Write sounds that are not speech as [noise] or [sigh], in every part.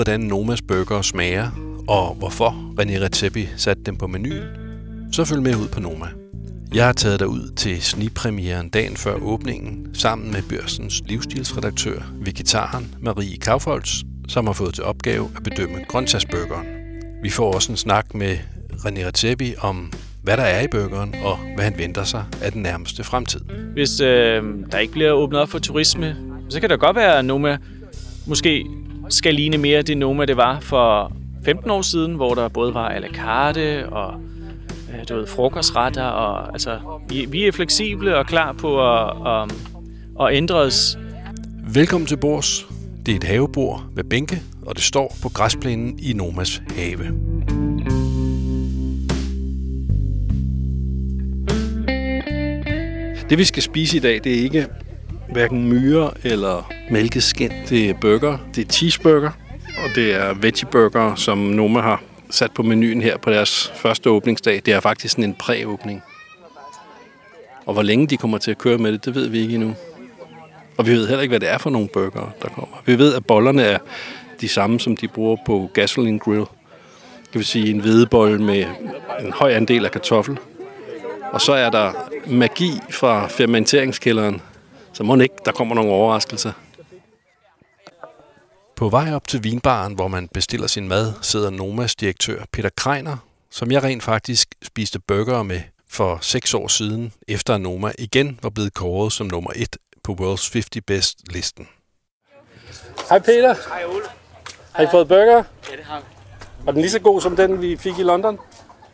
hvordan Nomas burger smager, og hvorfor René Redzepi satte dem på menuen, så følg med ud på Noma. Jeg har taget dig ud til snigpremieren dagen før åbningen, sammen med børsens livsstilsredaktør, vegetaren Marie Kaufholz, som har fået til opgave at bedømme grøntsagsburgeren. Vi får også en snak med René Redzepi om, hvad der er i burgeren, og hvad han venter sig af den nærmeste fremtid. Hvis øh, der ikke bliver åbnet op for turisme, så kan det godt være, at Noma måske skal ligne mere det Noma, det var for 15 år siden, hvor der både var à la carte og øh, du ved, frokostretter. Og, altså, vi, vi er fleksible og klar på at, at, at ændre os. Velkommen til Bors. Det er et havebord med bænke, og det står på græsplænen i Nomas have. Det vi skal spise i dag, det er ikke hverken myre eller mælkeskind. Det er burger, det er cheeseburger, og det er veggieburger, som Noma har sat på menuen her på deres første åbningsdag. Det er faktisk sådan en præåbning. Og hvor længe de kommer til at køre med det, det ved vi ikke endnu. Og vi ved heller ikke, hvad det er for nogle burger, der kommer. Vi ved, at bollerne er de samme, som de bruger på gasoline grill. Det vil sige en hvedebolle med en høj andel af kartoffel. Og så er der magi fra fermenteringskælderen. Så må ikke, der kommer nogle overraskelser. På vej op til vinbaren, hvor man bestiller sin mad, sidder Nomas direktør Peter Kreiner, som jeg rent faktisk spiste burger med for seks år siden, efter at Noma igen var blevet kåret som nummer et på World's 50 Best-listen. Hej Peter. Hej Ole. Har I fået burger? Ja, det har vi. Var den lige så god som den, vi fik i London?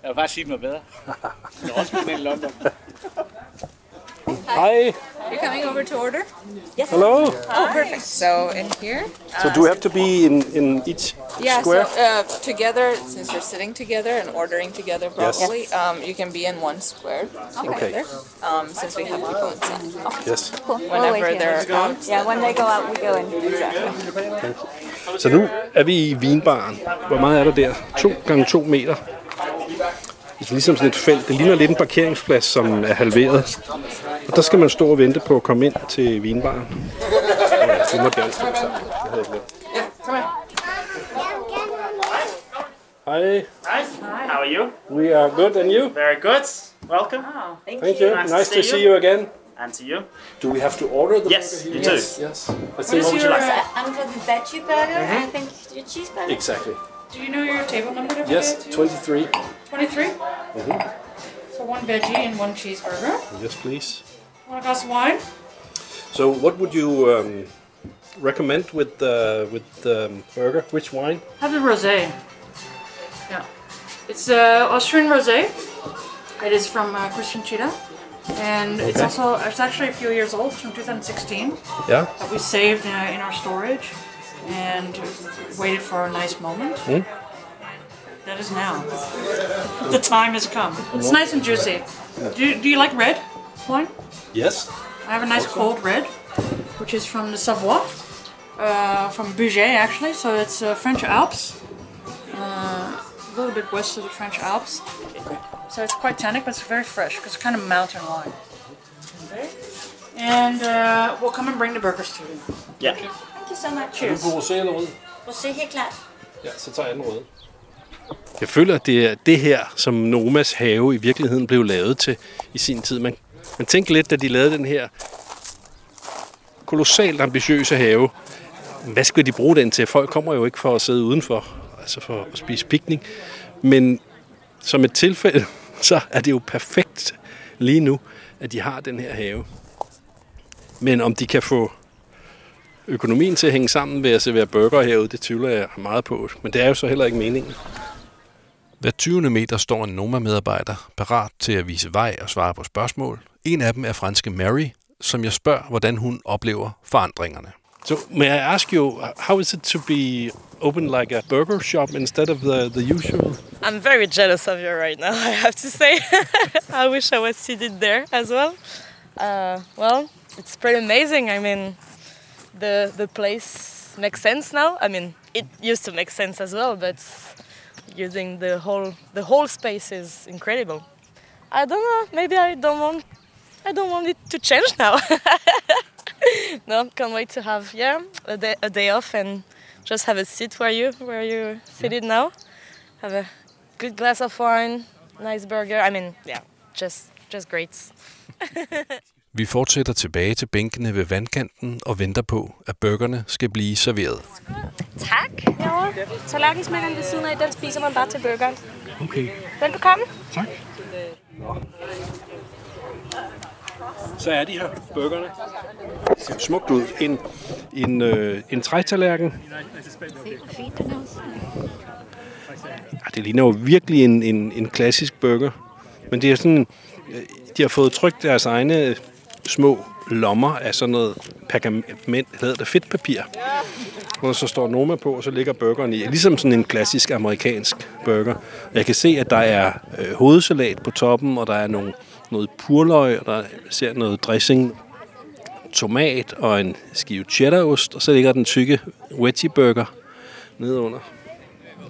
Jeg vil bare sige, den var bedre. [laughs] Det er også med i London. Hej. You're coming over to order? Yes. Hello. Oh, perfect. So in here. So do we have to be in, in each Yeah, square? so uh, together, since you're sitting together and ordering together properly, um, you can be in one square together. Um, since we have people inside. Yes. Whenever they're out. Yeah, when they go out, we go in. Exactly. Så nu er vi i vinbaren. Hvor meget er der der? 2 gange 2 meter. Det er ligesom sådan et felt. Det ligner lidt en parkeringsplads, som er halveret. Og der skal man stå og vente på at komme ind til vinbaren. Ja, det må gerne stå sammen. Det havde jeg glemt. Hej. How are you? We are good and you? Very good. Welcome. Thank you. Nice to Nice to see see you. you again. And to you. Do we have to order the Yes, burger you here? do. Yes, yes. Let's What see. is your, uh, and for the veggie burger, I think your cheeseburger. Exactly. Do you know your table number to Yes, forget? 23. 23? So one veggie and one cheeseburger. Yes, please. One glass of wine. So, what would you um, recommend with the with the um, burger? Which wine? Have the rosé. Yeah. It's uh, Austrian rosé. It is from uh, Christian Cheetah. And it's also, it's actually a few years old, it's from 2016, Yeah. that we saved uh, in our storage and waited for a nice moment. That is now. The time has come. It's nice and juicy. Do you, do you like red wine? Yes. I have a nice cold red, which is from the Savoie, uh, from Bugey actually. So it's uh, French Alps, uh, a little bit west of the French Alps. So it's quite tannic, but it's very fresh because it's kind of mountain wine. Okay. And uh, we'll come and bring the burgers to you. Ja. Thank you so much. Er du på rosé eller rød? Rosé helt klart. Ja, så tager jeg den røde. Jeg føler, at det er det her, som Nomas have i virkeligheden blev lavet til i sin tid. Man, Men tænk lidt, da de lavede den her kolossalt ambitiøse have. Hvad skal de bruge den til? Folk kommer jo ikke for at sidde udenfor, altså for at spise piknik. Men som et tilfælde, [laughs] så er det jo perfekt lige nu, at de har den her have. Men om de kan få økonomien til at hænge sammen ved at servere burger herude, det tvivler jeg meget på. Men det er jo så heller ikke meningen. Hver 20. meter står en Noma-medarbejder parat til at vise vej og svare på spørgsmål. En af dem er franske Mary, som jeg spørger, hvordan hun oplever forandringerne. So may I ask you, how is it to be open like a burger shop instead of the, the usual? I'm very jealous of you right now, I have to say. [laughs] I wish I was seated there as well. Uh, well, it's pretty amazing. I mean, the the place makes sense now. I mean, it used to make sense as well, but using the whole the whole space is incredible. I don't know. Maybe I don't want I don't want it to change now. [laughs] no, can't wait to have yeah a day, a day off and just have a seat where you where you seated now. Have a good glass of wine, nice burger. I mean, yeah, just just great. [laughs] Vi fortsætter tilbage til bænkene ved vandkanten og venter på, at burgerne skal blive serveret. Tak. Jo. Tallerkensmækkeren ved siden af, den spiser man bare til burgeren. Okay. Velbekomme. Tak. Så er de her, burgerne. Det ser smukt ud. En, en, øh, en trætallerken. Ja, det ligner jo virkelig en, en, en klassisk burger. Men det er sådan, øh, de har fået trykt deres egne små lommer af sådan noget pergament, hedder det fedtpapir, hvor så står Noma på, og så ligger burgeren i. Ligesom sådan en klassisk amerikansk burger. Jeg kan se, at der er øh, hovedsalat på toppen, og der er nogle, noget purløg, og der ser noget dressing, tomat og en skive cheddarost, og så ligger den tykke veggie burger nedenunder.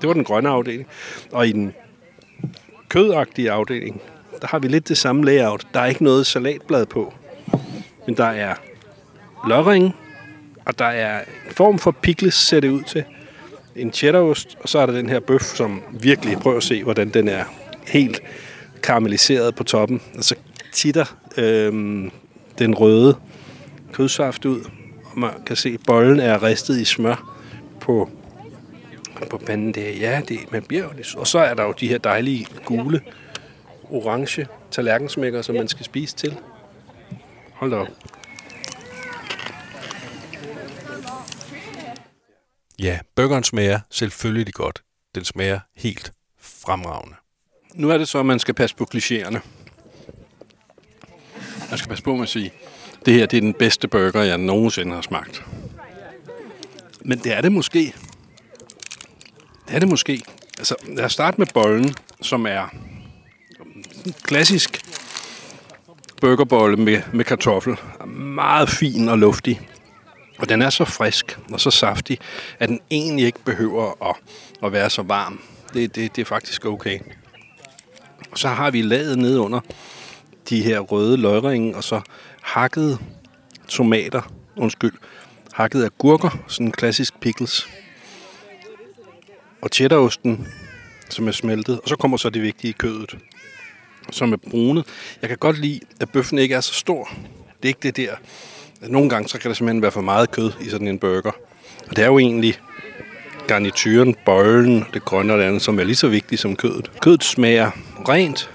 Det var den grønne afdeling. Og i den kødagtige afdeling, der har vi lidt det samme layout. Der er ikke noget salatblad på. Men der er lørring, og der er en form for pickles, ser det ud til. En cheddarost, og så er der den her bøf, som virkelig prøver at se, hvordan den er helt karamelliseret på toppen. Og så titter øhm, den røde kødsaft ud, og man kan se, at bollen er ristet i smør på, på panden der. Ja, det, man bliver jo lidt... Og så er der jo de her dejlige gule, orange tallerkensmækker, som man skal spise til. Hold da op. Ja, burgeren smager selvfølgelig godt. Den smager helt fremragende. Nu er det så, at man skal passe på klichéerne. Man skal passe på med at sige, det her det er den bedste burger, jeg nogensinde har smagt. Men det er det måske. Det er det måske. Altså, lad os starte med bollen, som er en klassisk burgerbolle med, med kartoffel. Meget fin og luftig. Og den er så frisk og så saftig, at den egentlig ikke behøver at, at være så varm. Det, det, det er faktisk okay. Og så har vi lavet ned under de her røde løgringe, og så hakket tomater, undskyld, hakket agurker, sådan en klassisk pickles. Og cheddarosten, som er smeltet. Og så kommer så det vigtige kødet, som er brunet. Jeg kan godt lide, at bøffen ikke er så stor. Det er ikke det der. Nogle gange så kan der simpelthen være for meget kød i sådan en burger. Og det er jo egentlig garnituren, bøjlen, det grønne og det andet, som er lige så vigtigt som kødet. Kødet smager rent,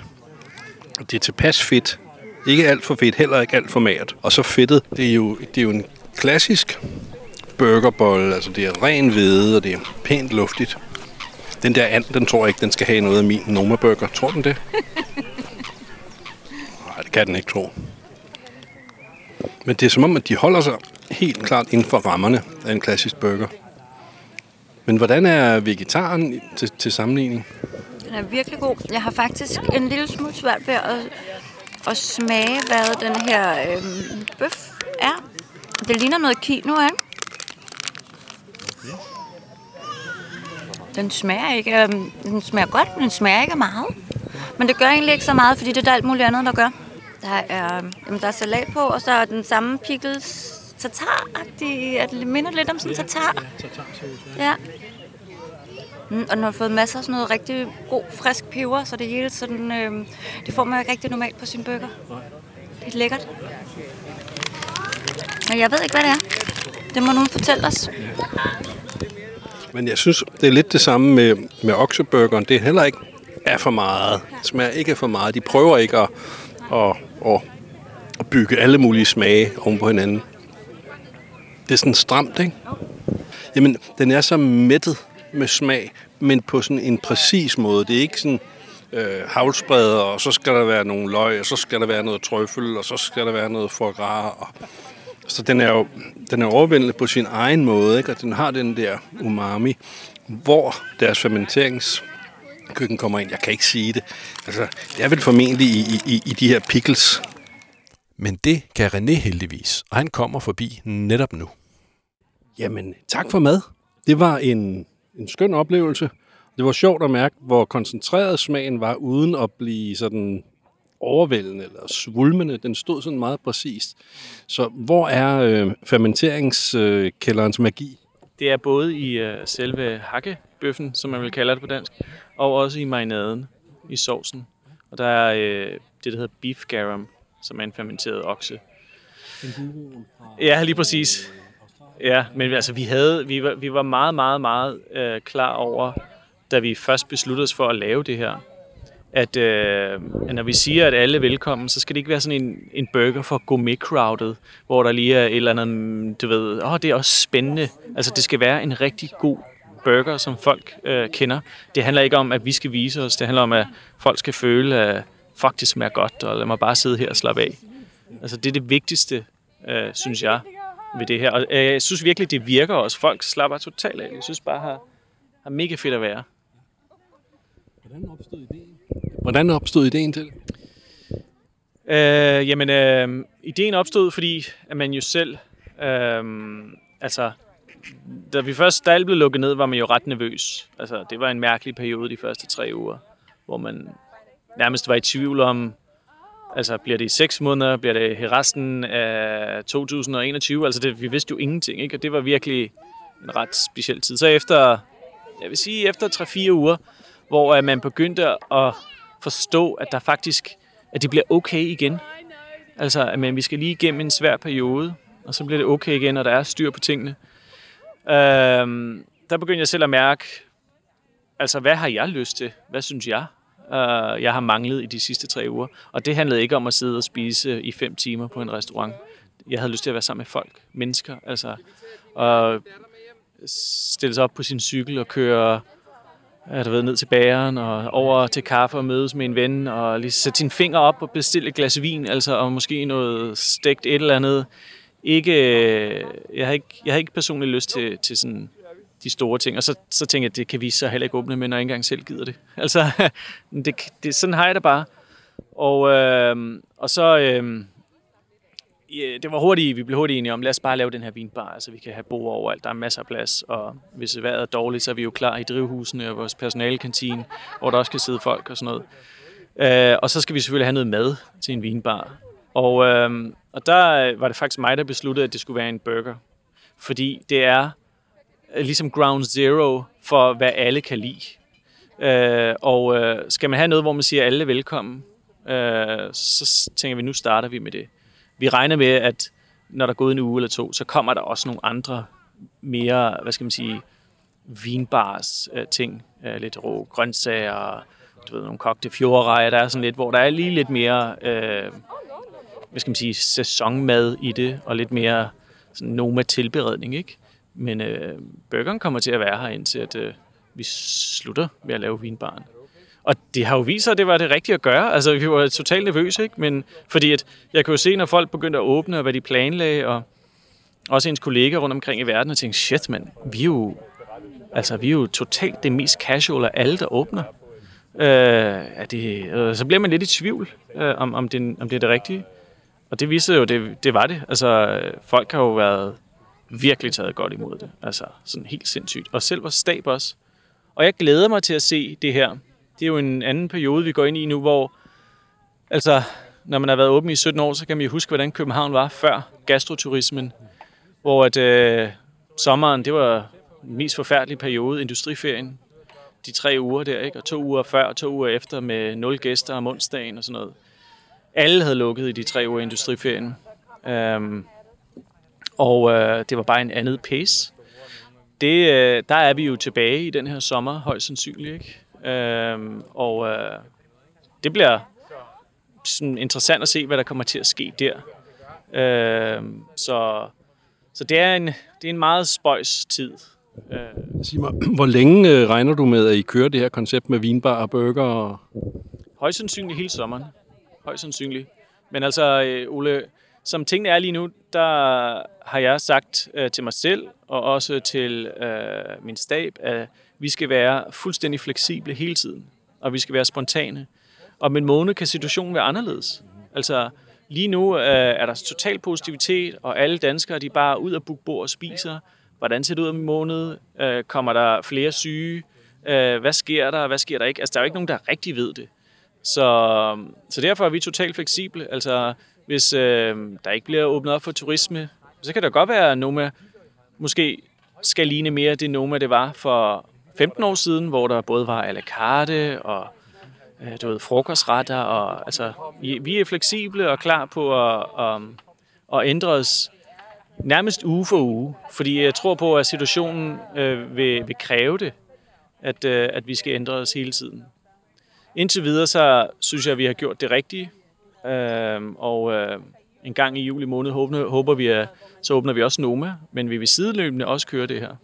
og det er tilpas fedt. Ikke alt for fedt, heller ikke alt for mært. Og så fedtet, det er jo, det er jo en klassisk burgerbolle, altså det er ren hvede, og det er pænt luftigt. Den der and, den tror jeg ikke, den skal have noget af min Noma Burger. Tror den det? Det kan den ikke tro. Men det er som om, at de holder sig helt klart inden for rammerne af en klassisk burger. Men hvordan er vegetaren til, til sammenligning? Den er virkelig god. Jeg har faktisk en lille smule svært ved at, at smage, hvad den her øhm, bøf er. Det ligner noget quinoa. Den smager ikke, øhm, den smager godt, men den smager ikke meget. Men det gør egentlig ikke så meget, fordi det er der alt muligt andet, der gør. Der er, jamen, der er salat på, og så er den samme pickles tatar-agtig. Det minder lidt om sådan en tatar. Ja. Mm, og den har fået masser af sådan noget rigtig god, frisk peber, så det hele sådan, øh, det får man ikke rigtig normalt på sin burger. Det er lækkert. Men jeg ved ikke, hvad det er. Det må nogen fortælle os. Men jeg synes, det er lidt det samme med, med okseburgeren. Det er heller ikke er for meget. Det smager ikke for meget. De prøver ikke at, at, at, at bygge alle mulige smage oven på hinanden. Det er sådan stramt, ikke? Jamen, den er så mættet med smag, men på sådan en præcis måde. Det er ikke sådan øh, havlspreder, og så skal der være nogle løg, og så skal der være noget trøffel, og så skal der være noget foie gras. Og... Så den er jo den er overvældende på sin egen måde, ikke? og den har den der umami, hvor deres fermenteringskøkken kommer ind. Jeg kan ikke sige det. Altså, det er vel formentlig i, i, i de her pickles. Men det kan René heldigvis, og han kommer forbi netop nu. Jamen, tak for mad. Det var en, en skøn oplevelse. Det var sjovt at mærke, hvor koncentreret smagen var, uden at blive sådan overvældende eller svulmende. Den stod sådan meget præcist. Så hvor er øh, fermenteringskælderens magi? det er både i øh, selve hakkebøffen, som man vil kalde det på dansk, og også i marinaden, i sovsen. Og der er øh, det, der hedder beef garum, som er en fermenteret okse. Ja, lige præcis. Ja, men altså, vi, havde, vi, var, vi var meget, meget, meget øh, klar over, da vi først besluttede os for at lave det her, at øh, når vi siger, at alle er velkommen, så skal det ikke være sådan en, en burger for gourmet-crowded, hvor der lige er et eller andet, du ved, åh, oh, det er også spændende. Altså, det skal være en rigtig god burger, som folk øh, kender. Det handler ikke om, at vi skal vise os. Det handler om, at folk skal føle, at fuck, det smager godt, og lad mig bare sidde her og slappe af. Altså, det er det vigtigste, øh, synes jeg, ved det her. Og øh, jeg synes virkelig, det virker også. Folk slapper totalt af. Jeg synes bare, har, har mega fedt at være. Hvordan opstod ideen? Hvordan opstod ideen til? Øh, jamen, øh, ideen opstod, fordi at man jo selv, øh, altså, da vi først, da alt blev lukket ned, var man jo ret nervøs. Altså, det var en mærkelig periode de første tre uger, hvor man nærmest var i tvivl om, altså, bliver det i seks måneder, bliver det i resten af 2021? Altså, det, vi vidste jo ingenting, ikke? Og det var virkelig en ret speciel tid. Så efter, jeg vil sige, efter 3-4 uger, hvor øh, man begyndte at forstå, at der faktisk, at det bliver okay igen. Altså, at man, vi skal lige igennem en svær periode, og så bliver det okay igen, og der er styr på tingene. Øhm, der begyndte jeg selv at mærke, altså, hvad har jeg lyst til? Hvad synes jeg? øh, jeg har manglet i de sidste tre uger. Og det handlede ikke om at sidde og spise i fem timer på en restaurant. Jeg havde lyst til at være sammen med folk, mennesker, altså, og stille sig op på sin cykel og køre ja, du ved, ned til bageren og over til kaffe og mødes med en ven og lige sætte sine fingre op og bestille et glas vin, altså og måske noget stegt et eller andet. Ikke, øh, jeg, har ikke, jeg har ikke personligt lyst til, til sådan de store ting, og så, så tænker jeg, at det kan vi så heller ikke åbne med, når jeg ikke engang selv gider det. [laughs] Altså, det, det, sådan har jeg det bare. Og, øh, og så, øh, det var hurtigt, vi blev hurtigt enige om, lad os bare lave den her vinbar, altså vi kan have bord overalt, der er masser af plads, og hvis vejret er dårligt, så er vi jo klar i drivhusene og vores personalekantine, hvor der også kan sidde folk og sådan noget. Øh, og så skal vi selvfølgelig have noget mad til en vinbar. Og, øh, og der øh, var det faktisk mig, der besluttede, at det skulle være en burger. Fordi det er øh, ligesom ground zero for, hvad alle kan lide. Øh, og øh, skal man have noget, hvor man siger, at alle er velkommen, øh, så tænker vi, nu starter vi med det vi regner med, at når der er gået en uge eller to, så kommer der også nogle andre mere, hvad skal man sige, vinbars øh, ting. Øh, lidt rå grøntsager, du ved, nogle kogte fjordrejer, der er sådan lidt, hvor der er lige lidt mere, øh, hvad skal man sige, sæsonmad i det, og lidt mere sådan noma tilberedning, ikke? Men øh, burgeren kommer til at være her indtil, at øh, vi slutter med at lave vinbaren. Og det har jo vist sig, at det var det rigtige at gøre. Altså, vi var totalt nervøse, ikke? Men fordi at jeg kunne jo se, når folk begyndte at åbne, og hvad de planlagde, og også ens kolleger rundt omkring i verden, og tænkte, shit, mand, vi er jo, altså, vi er jo totalt det mest casual af alle, der åbner. Øh, er det, øh, så bliver man lidt i tvivl, øh, om, om, det, om det er det rigtige. Og det viser jo, det, det var det. Altså, folk har jo været virkelig taget godt imod det. Altså, sådan helt sindssygt. Og selv vores stab også. Og jeg glæder mig til at se det her det er jo en anden periode, vi går ind i nu, hvor altså, når man har været åben i 17 år, så kan man jo huske, hvordan København var før gastroturismen, hvor at, øh, sommeren, det var den mest forfærdelige periode, industriferien, de tre uger der, ikke? og to uger før og to uger efter med nul gæster om onsdagen og sådan noget. Alle havde lukket i de tre uger industriferien. Um, og øh, det var bare en andet pace. Det, øh, der er vi jo tilbage i den her sommer, højst sandsynligt. Ikke? Øhm, og øh, det bliver sådan interessant at se, hvad der kommer til at ske der. Øhm, så, så det er en, det er en meget spøjs tid. Øh. Sig mig, hvor længe øh, regner du med, at I kører det her koncept med vinbar og burger? Og... Højst sandsynligt hele sommeren. Højst sandsynligt. Men altså, øh, Ole, som tingene er lige nu, der har jeg sagt øh, til mig selv, og også til øh, min stab, at vi skal være fuldstændig fleksible hele tiden, og vi skal være spontane. Og om en måned kan situationen være anderledes. Altså, lige nu øh, er der total positivitet, og alle danskere de er bare ud og booke bord og spiser. Hvordan ser det ud om en måned? Øh, kommer der flere syge? Øh, hvad sker der? Hvad sker der ikke? Altså, der er jo ikke nogen, der rigtig ved det. Så, så derfor er vi totalt fleksible. Altså, hvis øh, der ikke bliver åbnet op for turisme, så kan der godt være at Noma måske skal ligne mere det Noma, det var for 15 år siden, hvor der både var à la carte og øh, du ved, frokostretter. Og, altså, vi er fleksible og klar på at, at, at ændre os nærmest uge for uge. Fordi jeg tror på, at situationen øh, vil, vil kræve det, at, øh, at vi skal ændre os hele tiden. Indtil videre, så synes jeg, at vi har gjort det rigtige. Øh, og øh, en gang i juli måned håber, håber vi, at så åbner vi også Noma, men vi vil sideløbende også køre det her.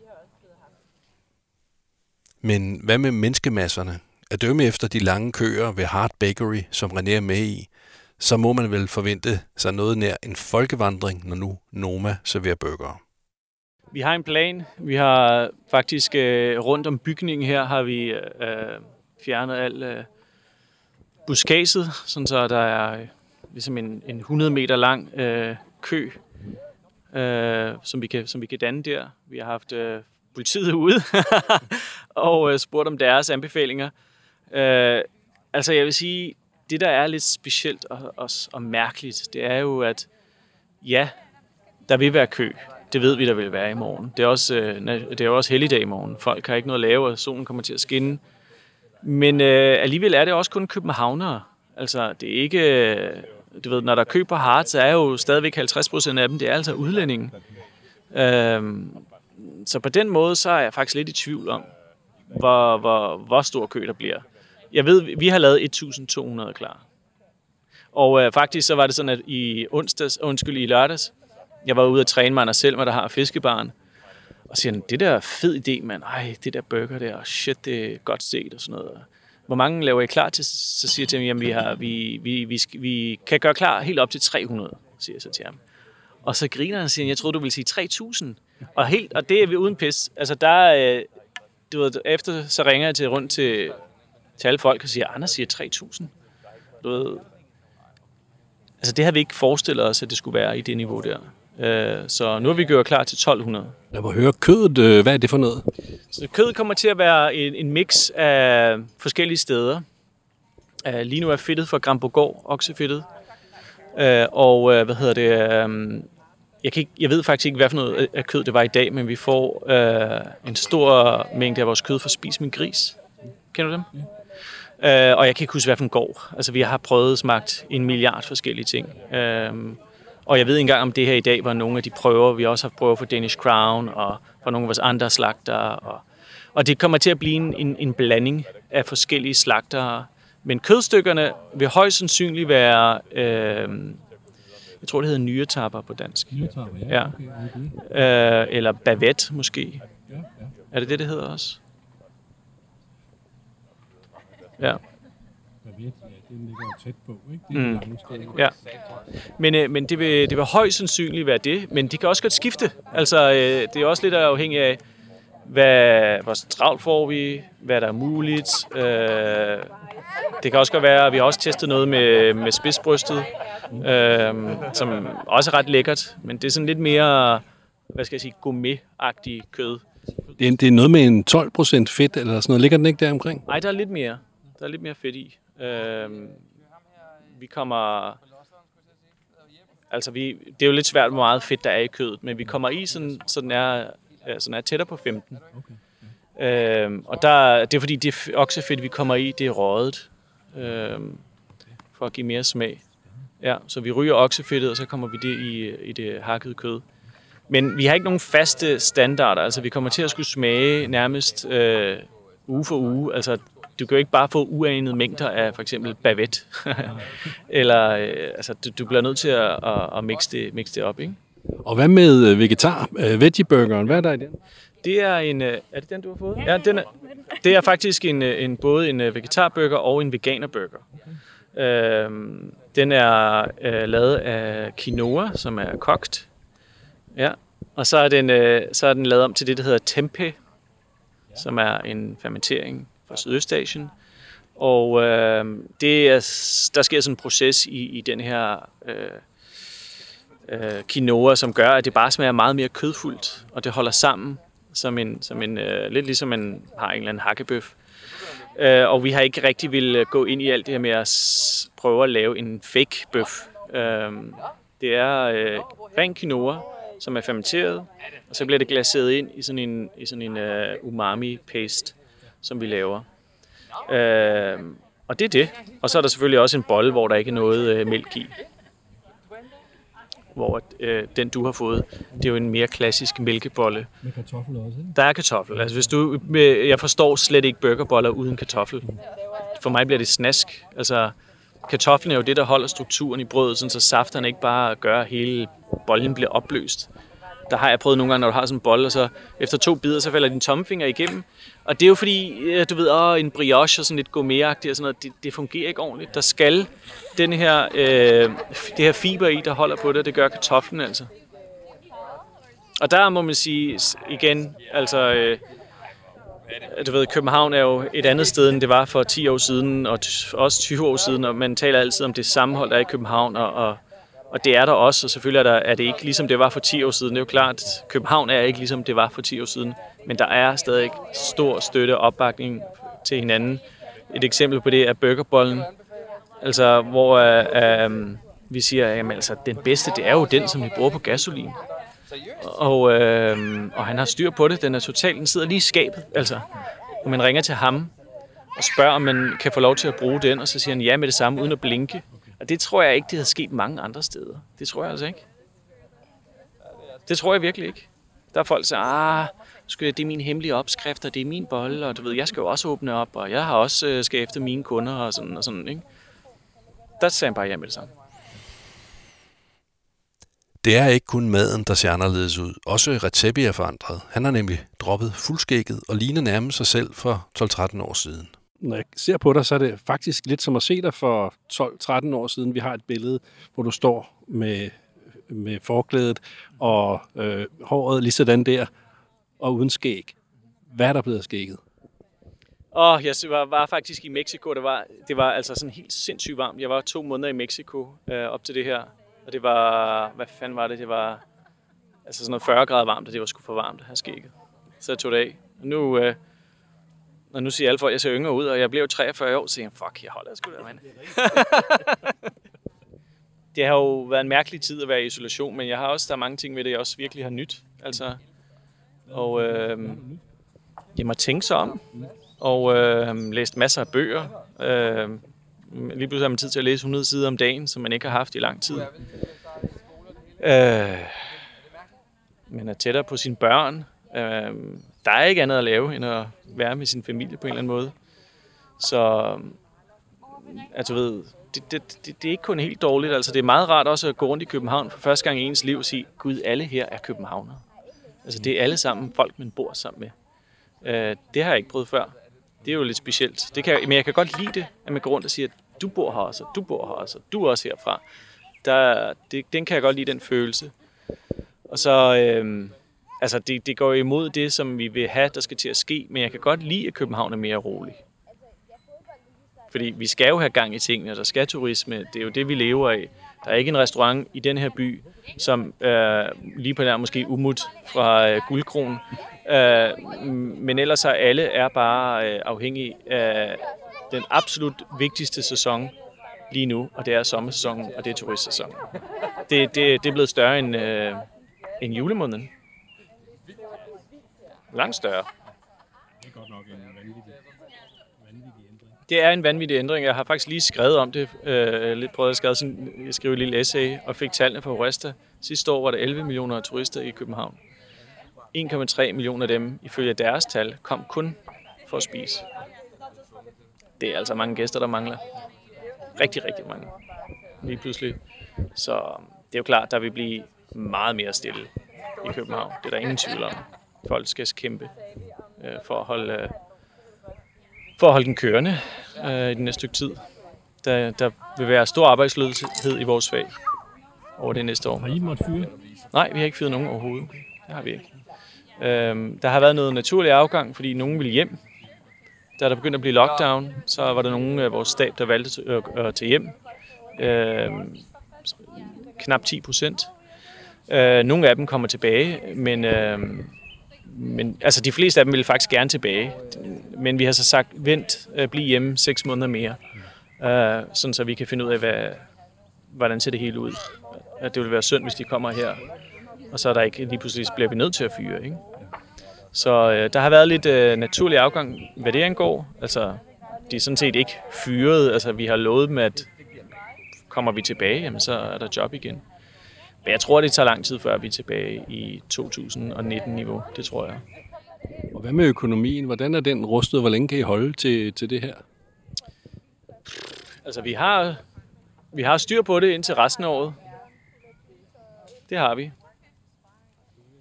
Men hvad med menneskemasserne? At dømme efter de lange køer ved Hart Bakery, som René er med i, så må man vel forvente sig noget nær en folkevandring, når nu Noma serverer burger. Vi har en plan. Vi har faktisk øh, rundt om bygningen her har vi øh, fjernet al øh, buskaget, sådan så der er øh, ligesom en, en 100 meter lang øh, kø, øh, som, vi kan, som vi kan danne der. Vi har haft øh, politiet [laughs] ude og øh, spurgt om deres anbefalinger. Øh, altså jeg vil sige, det der er lidt specielt og, og, og mærkeligt, det er jo, at ja, der vil være kø. Det ved vi, der vil være i morgen. Det er også, øh, det er også helligdag i morgen. Folk har ikke noget at lave, og solen kommer til at skinne. Men øh, alligevel er det også kun københavnere. Altså, det er ikke... Øh, du ved, når der køber hard, så er jo stadigvæk 50 procent af dem, det er altså udlændinge. Øhm, så på den måde, så er jeg faktisk lidt i tvivl om, hvor, hvor, hvor stor kø der bliver. Jeg ved, vi har lavet 1200 klar. Og øh, faktisk så var det sådan, at i onsdags, undskyld, i lørdags, jeg var ude at træne mig selv, der har fiskebarn, og siger, det der er fed idé, mand. Ej, det der burger der, shit, det er godt set og sådan noget. Hvor mange laver I klar til? Så siger jeg til ham, jamen vi, har, vi, vi, vi, vi kan gøre klar helt op til 300, siger jeg så til ham. Og så griner han og siger, jeg troede, du ville sige 3000. Og, helt, og det er vi uden pis. Altså der, øh, du ved, efter så ringer jeg til rundt til, til alle folk og siger, Anders siger 3.000. Du ved, altså det har vi ikke forestillet os, at det skulle være i det niveau der. Øh, så nu er vi gjort klar til 1200. Lad mig høre kødet. Øh, hvad er det for noget? Så kødet kommer til at være en, en mix af forskellige steder. Uh, lige nu er fedtet fra Grambogård, oksefedtet. Og hvad hedder det? Jeg, kan ikke, jeg ved faktisk ikke, hvad for noget af kød det var i dag, men vi får en stor mængde af vores kød fra Spis Min Gris. Kender du dem? Ja. Uh, og jeg kan ikke huske, hvad for en går. Altså, vi har prøvet smagt en milliard forskellige ting. Uh, og jeg ved ikke engang, om det her i dag var nogle af de prøver. Vi også har prøvet for Danish Crown og for nogle af vores andre slagter. Og, og det kommer til at blive en, en, en blanding af forskellige slagter. Men kødstykkerne vil højst sandsynligt være, øh, jeg tror det hedder nyretapper på dansk. Nyretapper, ja. ja. Okay, okay. Øh, eller bavette måske. Ja, ja. Er det det, det hedder også? Ja. Den ligger tæt på, ikke? Det er mm. Ja. Men, øh, men det, vil, det vil højst sandsynligt være det, men det kan også godt skifte. Altså, øh, det er også lidt afhængigt af, hvad, hvor travlt får vi, hvad der er muligt. Øh, det kan også godt være, at vi har også testet noget med, med spidsbrystet, øh, som også er ret lækkert, men det er sådan lidt mere, hvad skal jeg sige, gourmet-agtig kød. Det er, det er noget med en 12% fedt eller sådan noget. Ligger den ikke der omkring? Nej, der er lidt mere. Der er lidt mere fedt i. Øh, vi kommer... Altså, vi, det er jo lidt svært, hvor meget fedt der er i kødet, men vi kommer i, sådan, så den er, sådan er tættere på 15. Okay. Øhm, og der, det er fordi, det oksefedt, vi kommer i, det er røget, øhm, for at give mere smag. Ja, så vi ryger oksefedtet, og så kommer vi det i, i det hakkede kød. Men vi har ikke nogen faste standarder, altså vi kommer til at skulle smage nærmest øh, uge for uge. Altså du kan jo ikke bare få uanede mængder af for eksempel bavette. [laughs] Eller, øh, altså, du, du bliver nødt til at, at, at mixe, det, mixe det op, ikke? Og hvad med øh, vegetar, øh, veggie-burgeren? Hvad er der i den? Det er en... Er det den, du har fået? Ja, den er, det er faktisk en, en, både en vegetarburger og en veganerburger. Øhm, den er øh, lavet af quinoa, som er kogt. Ja. Og så er, den, øh, så er den lavet om til det, der hedder tempe, som er en fermentering fra Sydøstasien. Og øh, det er, der sker sådan en proces i, i den her øh, øh, quinoa, som gør, at det bare smager meget mere kødfuldt, og det holder sammen, som en, som en øh, lidt ligesom man har en eller anden hakkebøf. Øh, og vi har ikke rigtig vil øh, gå ind i alt det her med at prøve at lave en fake bøf. Øh, det er øh, ren quinoa som er fermenteret, og så bliver det glaseret ind i sådan en, i sådan en øh, umami-paste, som vi laver. Uh, og det er det. Og så er der selvfølgelig også en bolle, hvor der ikke er noget uh, mælk i. Hvor uh, den, du har fået, det er jo en mere klassisk mælkebolle. Med kartoffel også, ikke? Der er kartoffel. Altså, hvis du, jeg forstår slet ikke burgerboller uden kartoffel. For mig bliver det snask. Altså, kartoflen er jo det, der holder strukturen i brødet, sådan så safterne ikke bare gør, at hele bollen bliver opløst. Der har jeg prøvet nogle gange, når du har sådan en bolle, og så efter to bidder, så falder din tommefinger igennem. Og det er jo fordi, øh, du ved, åh, en brioche og sådan lidt gourmetagtigt og sådan noget, det, det fungerer ikke ordentligt. Der skal den her, øh, det her fiber i, der holder på det, det gør kartoflen altså. Og der må man sige igen, altså, øh, du ved, København er jo et andet sted, end det var for 10 år siden, og også 20 år siden, og man taler altid om det sammenhold, der er i København, og, og, og det er der også, og selvfølgelig er, der, er det ikke ligesom det var for 10 år siden. Det er jo klart, København er ikke ligesom det var for 10 år siden, men der er stadig stor støtte og opbakning til hinanden. Et eksempel på det er burgerbollen, altså hvor øh, øh, vi siger, at altså, den bedste, det er jo den, som vi bruger på gasolin. Og, øh, og han har styr på det. Den er totalt, den sidder lige i skabet. Altså, og man ringer til ham og spørger, om man kan få lov til at bruge den, og så siger han ja med det samme, uden at blinke. Og det tror jeg ikke, det havde sket mange andre steder. Det tror jeg altså ikke. Det tror jeg virkelig ikke. Der er folk, der siger, ah, det er min hemmelige opskrift, og det er min bolle, og du ved, jeg skal jo også åbne op, og jeg har også øh, skal efter mine kunder, og sådan, og sådan, ikke? Der sagde han bare ja med det samme. Det er ikke kun maden, der ser anderledes ud. Også Recepi er forandret. Han har nemlig droppet fuldskægget og ligner nærmest sig selv for 12-13 år siden. Når jeg ser på dig, så er det faktisk lidt som at se dig for 12-13 år siden. Vi har et billede, hvor du står med, med forklædet og øh, håret lige sådan der, og uden skæg. Hvad er der blevet skægget? Åh, oh, jeg var, var faktisk i Mexico. Det var, det var altså sådan helt sindssygt varmt. Jeg var to måneder i Mexico øh, op til det her. Og det var, hvad fanden var det? Det var altså sådan noget 40 grader varmt, og det var sgu for varmt at have skægget. Så jeg tog det af. Og nu, øh, og nu siger alle folk, at jeg ser yngre ud, og jeg blev 43 år, så jeg, fuck, jeg holder sgu der, mand. [laughs] det har jo været en mærkelig tid at være i isolation, men jeg har også, der er mange ting ved det, jeg også virkelig har nyt. Altså, og øh, jeg må tænke sig om, og øh, læst masser af bøger. Øh, lige pludselig har man tid til at læse 100 sider om dagen, som man ikke har haft i lang tid. Øh, man er tættere på sine børn. Øh, der er ikke andet at lave, end at være med sin familie på en eller anden måde. Så, øhm, altså ved, det, det, det, det er ikke kun helt dårligt. Altså, det er meget rart også at gå rundt i København for første gang i ens liv og sige, gud, alle her er københavnere. Altså, det er alle sammen folk, man bor sammen med. Øh, det har jeg ikke prøvet før. Det er jo lidt specielt. Det kan, men jeg kan godt lide det, at man går rundt og siger, at du bor her også, og du bor her også, og du er også herfra. Der, det, den kan jeg godt lide, den følelse. Og så, øh, altså det, det går imod det, som vi vil have, der skal til at ske, men jeg kan godt lide, at København er mere rolig. Fordi vi skal jo have gang i tingene, der skal turisme, det er jo det, vi lever af. Der er ikke en restaurant i den her by, som øh, lige på der måske umut fra øh, Guldkron, øh, men ellers er alle er bare øh, afhængige af den absolut vigtigste sæson lige nu, og det er sommersæsonen, og det er turistsæsonen. Det, det, det er blevet større end, øh, end julemåneden. Langt større. Det er godt nok en vanvittig, vanvittig ændring. Det er en vanvittig ændring. Jeg har faktisk lige skrevet om det. Øh, lidt prøvet at skrive, sådan, skrive et lille essay og fik tallene fra Resta. Sidste år var der 11 millioner turister i København. 1,3 millioner af dem, ifølge deres tal, kom kun for at spise. Det er altså mange gæster, der mangler. Rigtig, rigtig mange. Lige pludselig. Så det er jo klart, der vil blive meget mere stille i København. Det er der ingen tvivl om. Folk skal kæmpe øh, for, at holde, øh, for at holde den kørende øh, i den næste stykke tid. Der, der vil være stor arbejdsløshed i vores fag over det næste år. Har I måttet fyre? Nej, vi har ikke fyret nogen overhovedet. Det har vi ikke. Øhm, der har været noget naturlig afgang, fordi nogen ville hjem. Da der begyndte at blive lockdown, så var der nogen af vores stab, der valgte at, at tage hjem. Øhm, knap 10 procent. Øh, nogle af dem kommer tilbage, men, øh, men altså de fleste af dem vil faktisk gerne tilbage. Men vi har så sagt, vent, øh, bliv hjemme seks måneder mere, øh, sådan så vi kan finde ud af, hvad, hvordan ser det hele ud. At det vil være synd, hvis de kommer her og så er der ikke lige pludselig bliver vi nødt til at fyre. Ikke? Så øh, der har været lidt øh, naturlig afgang, hvad det angår. Altså, de er sådan set ikke fyret. Altså, vi har lovet dem, at kommer vi tilbage, jamen, så er der job igen. Men jeg tror, det tager lang tid, før vi er tilbage i 2019-niveau. Det tror jeg. Og hvad med økonomien? Hvordan er den rustet? Hvor længe kan I holde til, til det her? Altså, vi har, vi har styr på det indtil resten af året. Det har vi.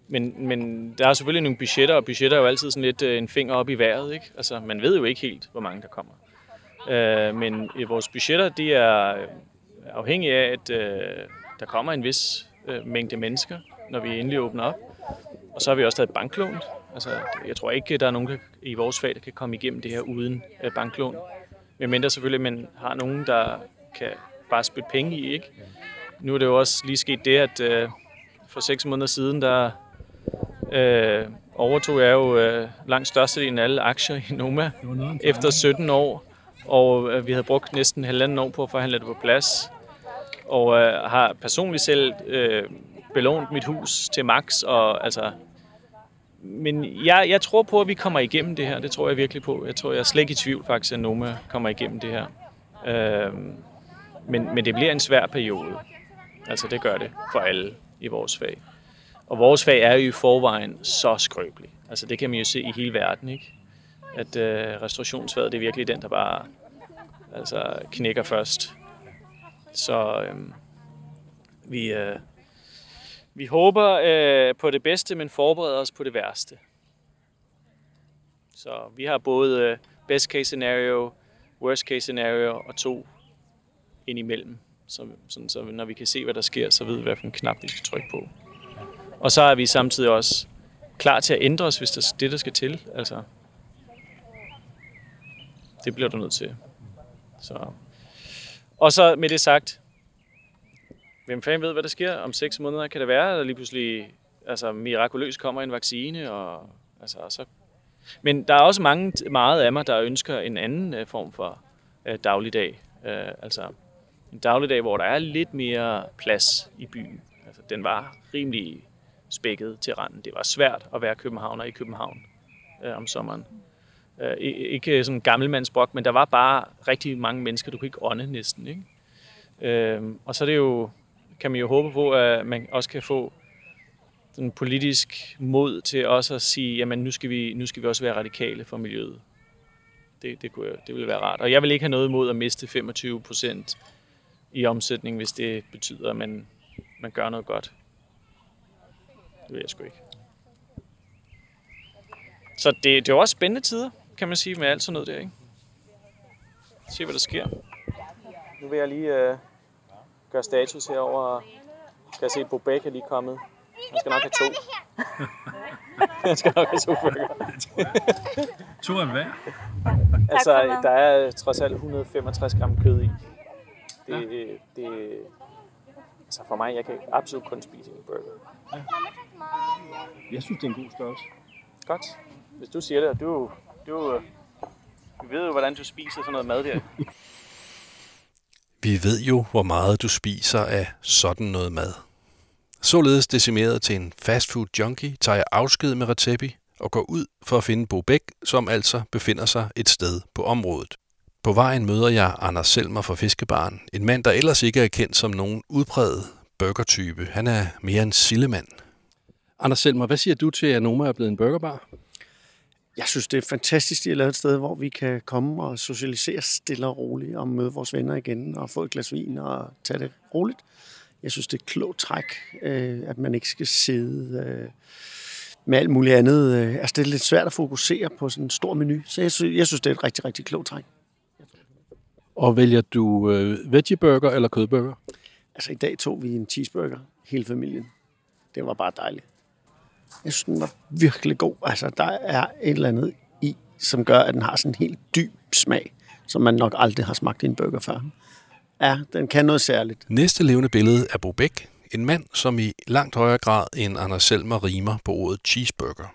Men, men der er selvfølgelig nogle budgetter, og budgetter er jo altid sådan lidt øh, en finger op i vejret. Ikke? Altså, man ved jo ikke helt, hvor mange der kommer. Øh, men i vores budgetter, de er afhængige af, at øh, der kommer en vis øh, mængde mennesker, når vi endelig åbner op. Og så har vi også taget banklån. Altså, jeg tror ikke, der er nogen i vores fag, der kan komme igennem det her uden øh, banklån. Men mindre selvfølgelig, man har nogen, der kan bare spytte penge i. Ikke? Nu er det jo også lige sket det, at øh, for seks måneder siden, der øh, overtog jeg jo øh, langt størstedelen af alle aktier i Noma efter 17 år. Og øh, vi havde brugt næsten halvanden år på at forhandle det på plads. Og øh, har personligt selv øh, belånt mit hus til max. Og, altså, men jeg, jeg tror på, at vi kommer igennem det her. Det tror jeg virkelig på. Jeg tror, jeg er slet ikke i tvivl faktisk, at Noma kommer igennem det her. Øh, men, men det bliver en svær periode. Altså det gør det for alle i vores fag. Og vores fag er jo i forvejen så skrøbelig. Altså det kan man jo se i hele verden, ikke? At øh, restaurationsfaget, det er virkelig den, der bare altså, knækker først. Så øh, vi, øh, vi håber øh, på det bedste, men forbereder os på det værste. Så vi har både øh, best case scenario, worst case scenario og to indimellem. Så, sådan, så når vi kan se, hvad der sker, så ved vi, hvilken knap vi skal trykke på. Og så er vi samtidig også klar til at ændre os, hvis det er det, der skal til. Altså, det bliver du nødt til. Så. Og så med det sagt, hvem fanden ved, hvad der sker om seks måneder? Kan det være, at der lige pludselig altså, mirakuløst kommer en vaccine? Og, altså, så. Men der er også mange, meget af mig, der ønsker en anden øh, form for øh, dagligdag. Øh, altså en dagligdag, hvor der er lidt mere plads i byen. Altså, den var rimelig spækket til randen. Det var svært at være københavner i København øh, om sommeren. Øh, ikke sådan en gammelmandsbrok, men der var bare rigtig mange mennesker, du kunne ikke ånde næsten. Ikke? Øh, og så er det jo, kan man jo håbe på, at man også kan få sådan politisk mod til også at sige, jamen nu skal vi, nu skal vi også være radikale for miljøet. Det, det, kunne, det ville være rart. Og jeg vil ikke have noget imod at miste 25 procent i omsætning, hvis det betyder, at man, man gør noget godt. Det ved jeg sgu ikke. Så det, det er jo også spændende tider, kan man sige, med alt sådan noget der, ikke? Se, hvad der sker. Nu vil jeg lige uh, gøre status herover. Kan jeg se, at Bobek er lige kommet. Han skal nok have to. [laughs] Han skal nok have to burger. to af hver? altså, der er trods alt 165 gram kød i. Det, ja. det, altså for mig, jeg kan absolut kun spise en burger. Ja. Jeg synes, det er en god størrelse. Godt. Hvis du siger det, du, du, du ved jo, hvordan du spiser sådan noget mad der. Vi ved jo, hvor meget du spiser af sådan noget mad. Således decimeret til en fastfood junkie, tager jeg afsked med Retepi og går ud for at finde Bo Bæk, som altså befinder sig et sted på området. På vejen møder jeg Anders Selmer fra Fiskebaren, en mand, der ellers ikke er kendt som nogen udpræget burgertype. Han er mere en sillemand. Anders Selmer, hvad siger du til, at Noma er blevet en burgerbar? Jeg synes, det er fantastisk, at de har lavet et sted, hvor vi kan komme og socialisere stille og roligt og møde vores venner igen og få et glas vin og tage det roligt. Jeg synes, det er et klogt træk, øh, at man ikke skal sidde øh, med alt muligt andet. Altså, det er lidt svært at fokusere på sådan en stor menu, så jeg synes, jeg synes det er et rigtig, rigtig klogt træk. Og vælger du øh, veggieburger eller kødburger? Altså i dag tog vi en cheeseburger, hele familien. Det var bare dejligt. Jeg synes, den var virkelig god. Altså der er et eller andet i, som gør, at den har sådan en helt dyb smag, som man nok aldrig har smagt i en burger før. Ja, den kan noget særligt. Næste levende billede er Bo Bæk, en mand, som i langt højere grad end Anders Selmer rimer på ordet cheeseburger.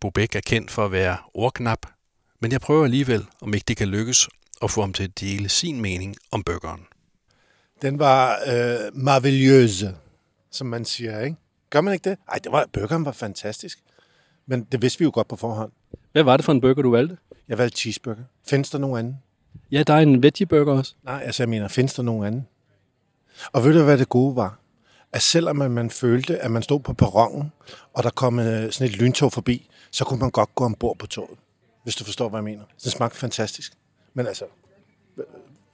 Bo Bæk er kendt for at være ordknap, men jeg prøver alligevel, om ikke det kan lykkes, at få ham til at dele sin mening om burgeren. Den var øh, marveløse, som man siger, ikke? Gør man ikke det? Ej, det var, burgeren var fantastisk. Men det vidste vi jo godt på forhånd. Hvad var det for en burger, du valgte? Jeg valgte cheeseburger. Findes der nogen anden? Ja, der er en veggie burger også. Nej, altså jeg mener, findes der nogen anden? Og ved du, hvad det gode var? At selvom man følte, at man stod på perronen, og der kom øh, sådan et lyntog forbi, så kunne man godt gå ombord på toget. Hvis du forstår, hvad jeg mener. Det smagte fantastisk. Men altså,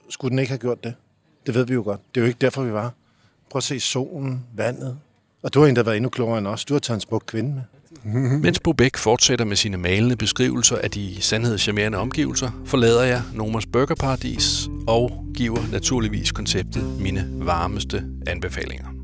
skulle den ikke have gjort det? Det ved vi jo godt. Det er jo ikke derfor, vi var. Prøv at se solen, vandet. Og du har endda været endnu klogere end os. Du har taget en smuk kvinde med. Mens Bobæk fortsætter med sine malende beskrivelser af de sandhedscharmerende omgivelser, forlader jeg Nomas Burgerparadis og giver naturligvis konceptet mine varmeste anbefalinger.